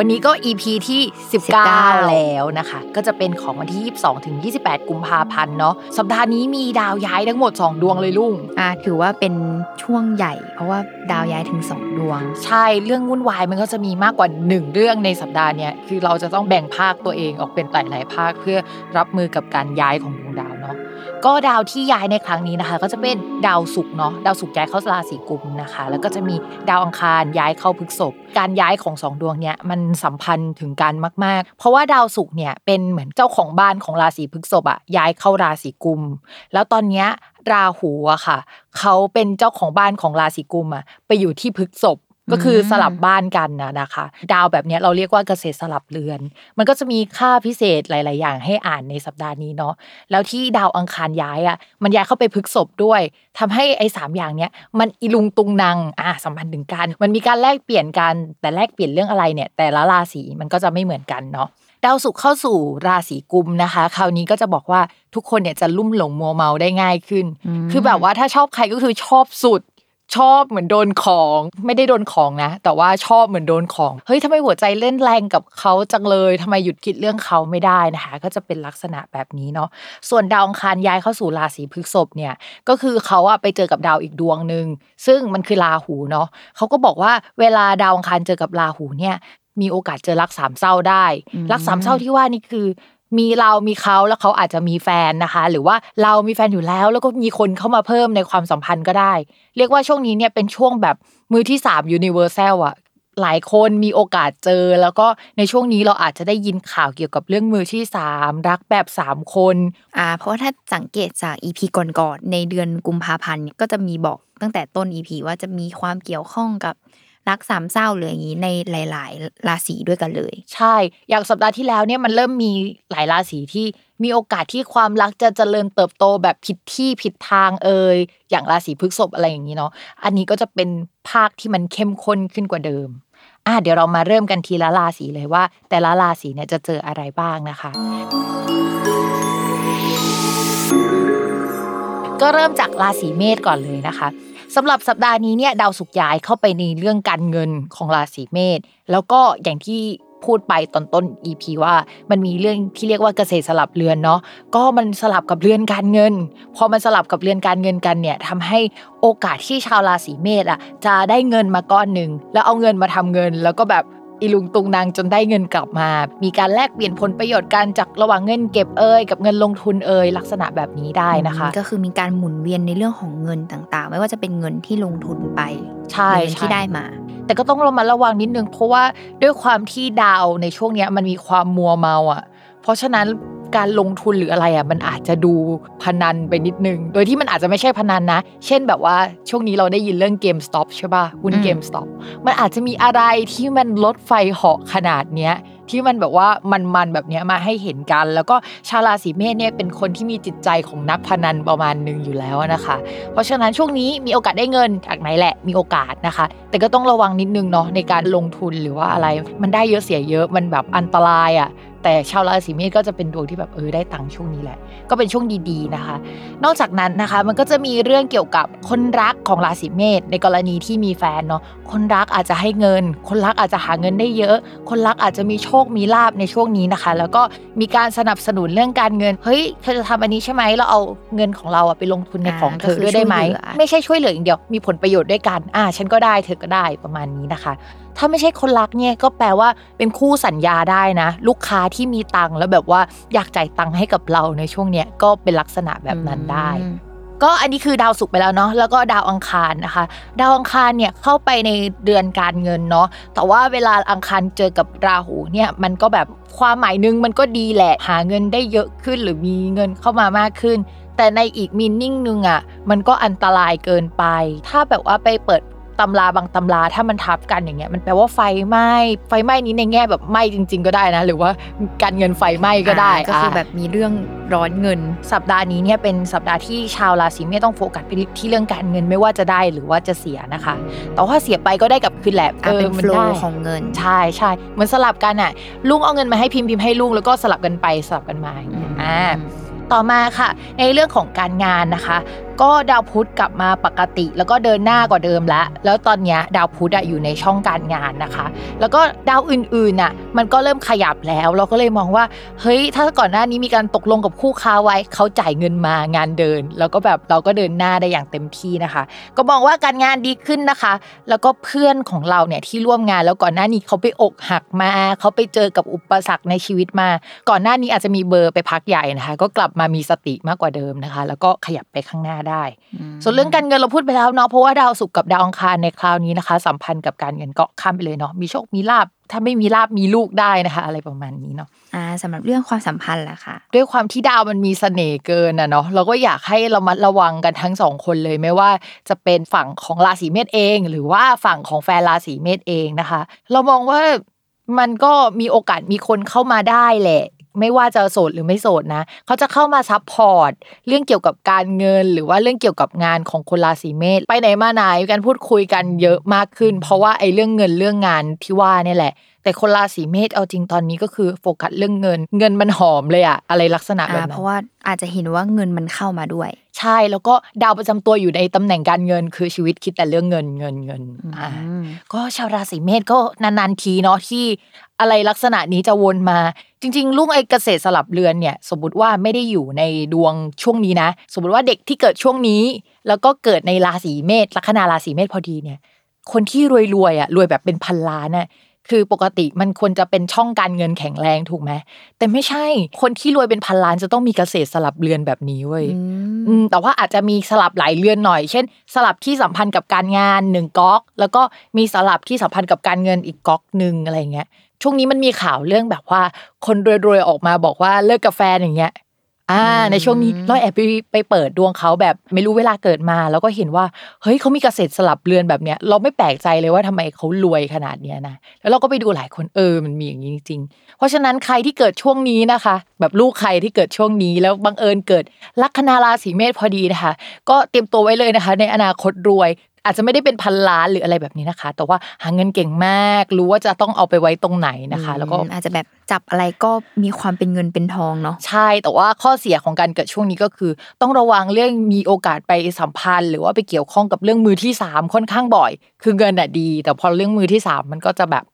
วันนี้ก็ EP ที่ 19 แล้วนะคะ ก็จะเป็นของวันที่ 22ถึง28 กุมภาพันธ์เนาะสัปดาห์นี้มีดาวย้ายทั้งหมด 2 ดวงเลยลุงอ่าถือว่าเป็นช่วงใหญ่ เพราะว่าดาวย้ายถึงสองดวง ใช่เรื่องวุ่นวายมันก็จะมีมากกว่าหนึ่งเรื่องในสัปดาห์เนี้ยคือเราจะต้องแบ่งภาคตัวเองออกเป็นหลายๆภาคเพื่อรับมือกับการย้ายของดวงดาวเนาะ ก็ดาวที่ย้ายในครั้งนี้นะคะ ก็จะเป็นดาวศุกร์เนาะดาวศุกร์ย้ายเข้าราศีกุมนะคะ แล้วก็จะมีดาวอังคารย้ายเข้าพฤกษภการย้ายของสองดวงเนี้ยมันสัมพันธ์ถึงกันมาก ๆ เพราะว่าดาวศุกร์เนี่ยเป็นเหมือนเจ้าของบ้านของราศีพฤกษภอะย้ายเข้าราศีกุม แล้วตอนเนี้ยราหูอะค่ะ เขาเป็นเจ้าของบ้านของราศีกุมอะไปอยู่ที่พฤกษภ ก็คือสลับบ้านกันนะนะคะ ดาวแบบเนี้ยเราเรียกว่าเกษตรสลับเรือน มันก็จะมีค่าพิเศษหลาย ๆ อย่างให้อ่านในสัปดาห์นี้เนาะแล้วที่ดาวอังคารย้ายอะมันย้ายเข้าไปพฤกษบด้วยทำให้ไอ้สามอย่างเนี้ยมันอีลุงตุงนางอะสัมพันธ์ถึงกัน มันมีการแลกเปลี่ยนกันแต่แลกเปลี่ยนเรื่องอะไรเนี่ย แต่ละราศีมันก็จะไม่เหมือนกันเนาะดาวศุกร์เข้าสู่ราศีกุมนะคะ คราวนี้ก็จะบอกว่าทุกคนเนี่ยจะลุ่มหลงมัวเมาได้ง่ายขึ้นอืมคือแบบว่าถ้าชอบใครก็คือชอบสุด ชอบเหมือนโดนของ ไม่ได้โดนของนะ แต่ว่าชอบเหมือนโดนของ เฮ้ยทำไมหัวใจเล่นแรงกับเขาจังเลยทำไมหยุดคิดเรื่องเขาไม่ได้นะคะ ก็จะเป็นลักษณะแบบนี้เนาะส่วนดาวอังคารย้ายเข้าสู่ราศีพฤษภเนี่ยก็คือเขาอะไปเจอกับดาวอีกดวงหนึ่งซึ่งมันคือราหูเนาะเขาก็บอกว่าเวลาดาวอังคารเจอกับราหูเนี่ยมีโอกาสเจอรักสามเศร้าได้อืมรักสามเศร้าที่ว่านี่คือ มีเรามีเขาแล้วเขาอาจจะมีแฟนนะคะ หรือว่าเรามีแฟนอยู่แล้ว แล้วก็มีคนเข้ามาเพิ่มในความสัมพันธ์ก็ได้ เรียกว่าช่วงนี้เนี่ยเป็นช่วงแบบมือที่สาม universal อะหลายคนมีโอกาสเจอ แล้วก็ในช่วงนี้เราอาจจะได้ยินข่าวเกี่ยวกับเรื่องมือที่สามรักแบบสามคนอ่าเพราะว่าถ้าสังเกตจาก EP ก่อนๆในเดือนกุมภาพันธ์ก็จะมีบอกตั้งแต่ต้น EP ว่าจะมีความเกี่ยวข้องกับ รักสามเศร้าหรืออย่างนี้ในหลาย ๆ ราศีด้วยกันเลย ใช่ อย่างสัปดาห์ที่แล้วเนี่ยมันเริ่มมีหลายราศีที่มีโอกาสที่ความรักจะเจริญเติบโตแบบผิดที่ผิดทางเอ่ยอย่างราศีพฤษภอะไรอย่างนี้เนาะอันนี้ก็จะเป็นภาคที่มันเข้มข้นขึ้นกว่าเดิมอะเดี๋ยวเรามาเริ่มกันทีละราศีเลยว่า แต่ละราศีเนี่ยจะเจออะไรบ้างนะคะ ก็เริ่มจากราศีเมษก่อนเลยนะคะ สำหรับสัปดาห์นี้เนี่ยดาวสุกย้ายเข้าไปในเรื่องการเงินของราศีเมษแล้วก็อย่างที่พูดไปตอนต้น EP ว่ามันมีเรื่องที่เรียกว่าเกษตรสลับเรือนเนาะก็มันสลับกับเรือนการเงิน พอมันสลับกับเรือนการเงินกันเนี่ยทำให้โอกาสที่ชาวราศีเมษอะจะได้เงินมาก้อนหนึ่งแล้วเอาเงินมาทำเงิน แล้วก็แบบ อีลุงตุงนางจนได้เงินกลับมา มีการแลกเปลี่ยนผลประโยชน์กันจากระหว่างเงินเก็บเอ่ยกับเงินลงทุนเอ่ยลักษณะแบบนี้ได้นะคะ ก็คือมีการหมุนเวียนในเรื่องของเงินต่างๆ ไม่ว่าจะเป็นเงินที่ลงทุนไปใช่เงินใช่ที่ได้มา แต่ก็ต้องระมัดระวังนิดนึงเพราะว่าด้วยความที่ดาวในช่วงเนี้ยมันมีความมัวเมาอะ เพราะฉะนั้น การลงทุนหรืออะไรอะมันอาจจะดูพนันไปนิดนึง โดยที่มันอาจจะไม่ใช่พนันนะ เช่นแบบว่าช่วงนี้เราได้ยินเรื่อง GameStop ใช่ป่ะหุ้นอืม GameStop มันอาจจะมีอะไรที่มันรถไฟเหาะขนาดเนี้ย ที่มันแบบว่ามันๆแบบนี้มาให้เห็นกัน แล้วก็ชาวราศีเมษเนี่ยเป็นคนที่มีจิตใจของนักพนันประมาณหนึ่งอยู่แล้วนะคะ เพราะฉะนั้นช่วงนี้มีโอกาสได้เงินจากไหนแหละมีโอกาสนะคะ แต่ก็ต้องระวังนิดนึงเนาะในการลงทุนหรือว่าอะไร มันได้เยอะเสียเยอะมันแบบอันตรายอะ่ะแต่ชาวราศีเมษก็จะเป็นดวงที่แบบเออได้ตังค์ช่วงนี้แหละ ก็เป็นช่วงดีๆนะคะ นอกจากนั้นนะคะมันก็จะมีเรื่องเกี่ยวกับคนรักของราศีเมษในกรณีที่มีแฟนเนาะคนรักอาจจะให้เงิน คนรักอาจจะหาเงินได้เยอะ คนรักอาจจะมีโชคมีลาบในช่วงนี้นะคะ แล้วก็มีการสนับสนุนเรื่องการเงิน เฮ้ยเธอจะทำอันนี้ใช่ไหมเราเอาเงินของเราอะไปลงทุนในอ่าของเธอก็คือด้วยได้ไหมช่วยเหลือไม่ใช่ช่วยเหลืออย่างเดียว มีผลประโยชน์ด้วยกัน อ่า ฉันก็ได้เธอก็ได้ประมาณนี้นะคะ ถ้าไม่ใช่คนรักเนี่ยก็แปลว่าเป็นคู่สัญญาได้นะ ลูกค้าที่มีตังค์แล้วแบบว่าอยากจ่ายตังค์ให้กับเราในช่วงเนี้ยก็เป็นลักษณะแบบนั้นได้อืม ก็อันนี้คือดาวศุกร์ไปแล้วเนาะแล้วก็ดาวอังคารนะคะ ดาวอังคารเนี่ยเข้าไปในเดือนการเงินเนาะแต่ว่าเวลาอังคารเจอกับราหูเนี่ยมันก็แบบความหมายนึงมันก็ดีแหละหาเงินได้เยอะขึ้นหรือมีเงินเข้ามามากขึ้น แต่ในอีกมินนิ่งนึงอะมันก็อันตรายเกินไป ถ้าแบบว่าไปเปิด ตำราบางตำราถ้ามันทับกันอย่างเงี้ยมันแปลว่าไฟไหม้ไฟไหม้นี้ในแง่แบบไหม้จริง ๆ ก็ได้นะ หรือว่าการเงินไฟไหม้ก็ได้อ่าก็คือแบบมีเรื่องร้อนเงิน สัปดาห์นี้เนี่ยเป็นสัปดาห์ที่ชาวราศีเมษต้องโฟกัสไปที่เรื่องการเงินไม่ว่าจะได้หรือว่าจะเสียนะคะ แต่ว่าเสียไปก็ได้กลับคืนแหละอะเป็นมัโฟลได้ว์ของเงินใช่ใช่เหมือนสลับกันอะลุงเอาเงินมาให้พิมพ์พิมพ์ให้ลุงแล้วก็สลับกันไปสลับกันมาอย่างเงี้ยอ่าต่อมาค่ะ ในเรื่องของการงานนะคะ ก็ดาวพุธกลับมาปกติ แล้วก็เดินหน้ากว่าเดิมแล้ว แล้วตอนนี้ดาวพุธออยู่ในช่องการงานนะคะ แล้วก็ดาวอื่นๆน่ะมันก็เริ่มขยับแล้ว เราก็เลยมองว่า เฮ้ย ถ้าก่อนหน้านี้มีการตกลงกับคู่ค้าไว้ เขาจ่ายเงินมางานเดิน แล้วก็แบบเราก็เดินหน้าได้อย่างเต็มที่นะคะ ก็มองว่าการงานดีขึ้นนะคะ แล้วก็เพื่อนของเราเนี่ยที่ร่วมงานแล้วก่อนหน้านี้เขาไปอกหักมา เขาไปเจอกับอุปสรรคในชีวิตมา ก่อนหน้านี้อาจจะมีเบอร์ไปพักใหญ่นะคะ ก็กลับมามีสติมากกว่าเดิมนะคะ แล้วก็ขยับไปข้างหน้าได้ ส่วนเรื่องการเงินเราพูดไปแล้วเนาะเพราะว่าดาวศุกร์กับดาวอังคารในคราวนี้นะคะ สัมพันธ์กับการเงินก็ข้ามไปเลยเนาะมีโชคมีลาบถ้าไม่มีลาบมีลูกได้นะคะอะไรประมาณนี้เนาะอ่าสำหรับเรื่องความสัมพันธ์ล่ะค่ะ ด้วยความที่ดาวมันมีเสน่ห์เกินอะเนาะเราก็อยากให้เรามัดระวังกันทั้งสองคนเลยไม่ว่าจะเป็นฝั่งของราศีเมษเอง หรือว่าฝั่งของแฟนราศีเมษเองนะคะ เรามองว่ามันก็มีโอกาสมีคนเข้ามาได้แหละ ไม่ว่าจะโสดหรือไม่โสดนะเขาจะเข้ามา support เรื่องเกี่ยวกับการเงิน หรือว่าเรื่องเกี่ยวกับงานของคนราศีเมษไปไหนมาไหนกันพูดคุยกันเยอะมากขึ้น เพราะว่าไอ้เรื่องเงินเรื่องงานที่ว่าเนี่ยแหละ แต่คนราศีเมษเอาจริงตอนนี้ก็คือโฟกัสเรื่องเงิน เงินมันหอมเลยอะอะไรลักษณะแบอ่าบเพนั้นราะว่าอาจจะเห็นว่าเงินมันเข้ามาด้วย ใช่แล้วก็ดาวประจำตัวอยู่ในตำแหน่งการเงิน คือชีวิตคิดแต่เรื่องเงินเงินเงินอ่าอืมก็ชาวราศีเมษก็นานๆทีเนาะที่อะไรลักษณะนี้จะวนมา จริงๆลุงไอ้เกษตรสลับเรือนเนี่ยสมมติว่าไม่ได้อยู่ในดวงช่วงนี้นะ สมมติว่าเด็กที่เกิดช่วงนี้ แล้วก็เกิดในราศีเมษลัคนาราศีเมษพอดีเนี่ย คนที่รวยๆอะรวยแบบเป็นพันล้านน่ะ คือปกติมันควรจะเป็นช่องการเงินแข็งแรงถูกไหมแต่ไม่ใช่คนที่รวยเป็นพันล้านจะต้องมีเกษตรสลับเรือนแบบนี้เว้ยอืมแต่ว่าอาจจะมีสลับหลายเรือนหน่อย เช่น สลับที่สัมพันธ์กับการงานหนึ่งก๊อก แล้วก็มีสลับที่สัมพันธ์กับการเงินอีกก๊อกหนึ่งอะไรเงี้ยช่วงนี้มันมีข่าวเรื่องแบบว่า คนรวยๆออกมาบอกว่าเลิกกาแฟนอย่างเงี้ย อ่า ในช่วงนี้เราแอบไปไปเปิดดวงเขาแบบไม่รู้เวลาเกิดมา แล้วก็เห็นว่าเฮ้ยเขามีเกษตรสลับเรือนแบบเนี้ย เราไม่แปลกใจเลยว่าทำไมเขารวยขนาดเนี้ยนะแล้วเราก็ไปดูหลายคนเออมันมีอย่างนี้จริงๆเพราะฉะนั้นใครที่เกิดช่วงนี้นะคะ แบบลูกใครที่เกิดช่วงนี้ แล้วบังเอิญเกิดลัคนาราศีเมษพอดีนะคะ ก็เตรียมตัวไว้เลยนะคะ ในอนาคตรวย อาจจะไม่ได้เป็นพันล้านหรืออะไรแบบนี้นะคะ แต่ว่าหาเงินเก่งมาก รู้ว่าจะต้องเอาไปไว้ตรงไหนนะคะ แล้วก็อืมอาจจะแบบจับอะไรก็มีความเป็นเงินเป็นทองเนาะใช่แต่ว่าข้อเสียของการเกิดช่วงนี้ก็คือ ต้องระวังเรื่องมีโอกาสไปสัมพันธ์ หรือว่าไปเกี่ยวข้องกับเรื่องมือที่สามค่อนข้างบ่อย คือเงินอะดี แต่พอเรื่องมือที่สามมันก็จะแบบ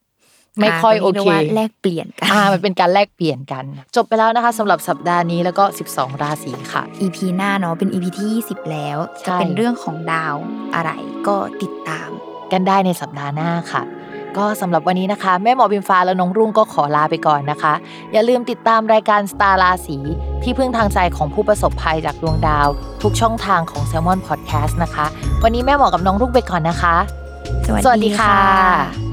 ไม่ค่อยโอรีกเคได้ว่าแลกเปลี่ยนกันอ่ามันเป็นการแลกเปลี่ยนกัน จบไปแล้วนะคะสำหรับสัปดาห์นี้แล้วก็ 12 ราศีค่ะ EP หน้าเนาะเป็น EP ที่20 แล้วใช่จะเป็นเรื่องของดาวอะไรก็ติดตาม กันได้ในสัปดาห์หน้าค่ะก็สำหรับวันนี้นะคะ แม่หมอบิมฟ้าและน้องรุ่งก็ขอลาไปก่อนนะคะ อย่าลืมติดตามรายการสตาร์ราศีที่พึ่งทางใจของผู้ประสบภัยจากดวงดาว ทุกช่องทางของ s ซ l m o n Podcast นะคะ วันนี้แม่หมอกับน้องรุ่งไปก่อนนะคะ สวัสสวัสดีดีค่ะค่ะ